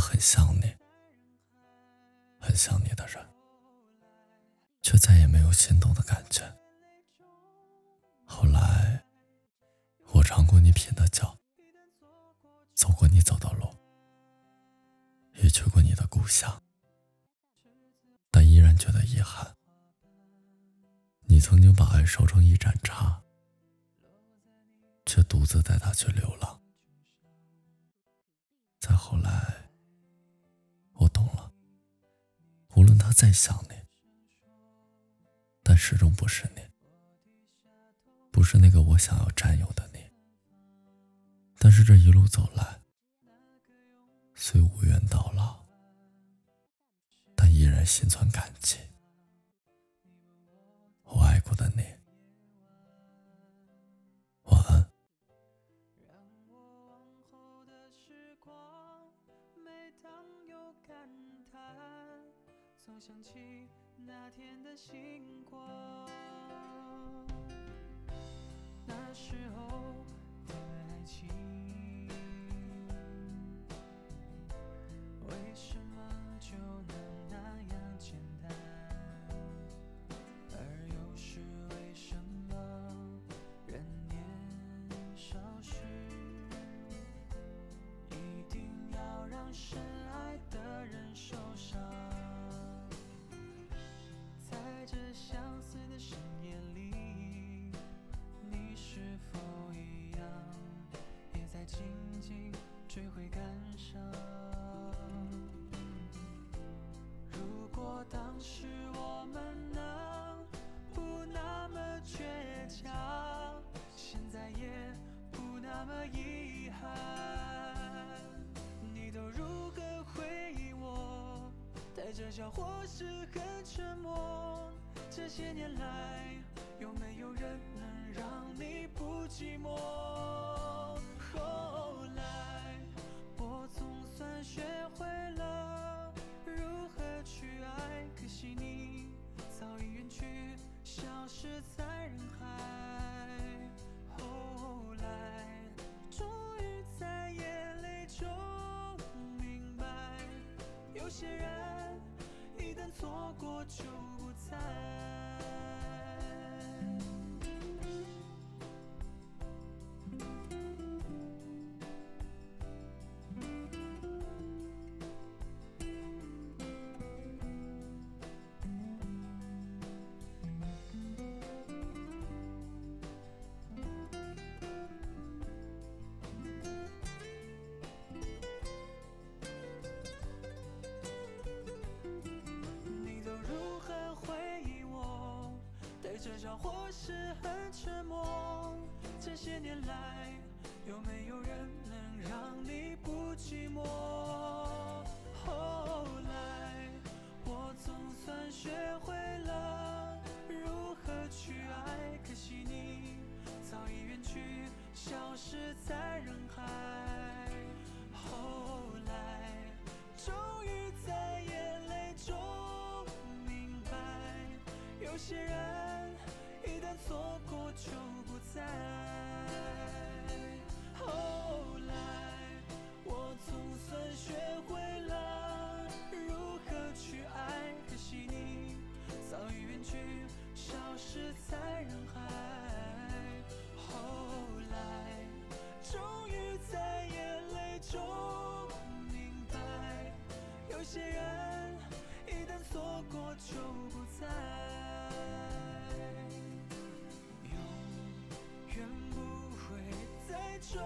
很像你、很像你的人，却再也没有心动的感觉。后来，我尝过你品的酒，走过你走的路，也去过你的故乡，但依然觉得遗憾。你曾经把爱烧成一盏茶，却独自带它去流浪。再后来，无论他再想你，但始终不是你，不是那个我想要占有的你。但是这一路走来，虽无缘到老，但依然心存感激。我爱过的你，晚安。总想起那天的星光，那时候的爱情，为什么就能那样简单？而又是为什么人年少时一定要让身。是我们能不那么倔强，现在也不那么遗憾。你都如何回忆我带着笑或是很沉默，这些年来有没有人能让你不寂寞？失在人海。后来终于在眼泪中明白，有些人一旦。错过就不再。或是很沉默，这些年来有没有人能让你不寂寞？后来我总算学会失在人海后来终于在眼泪中明白有些人一旦错过就不再永远不会再重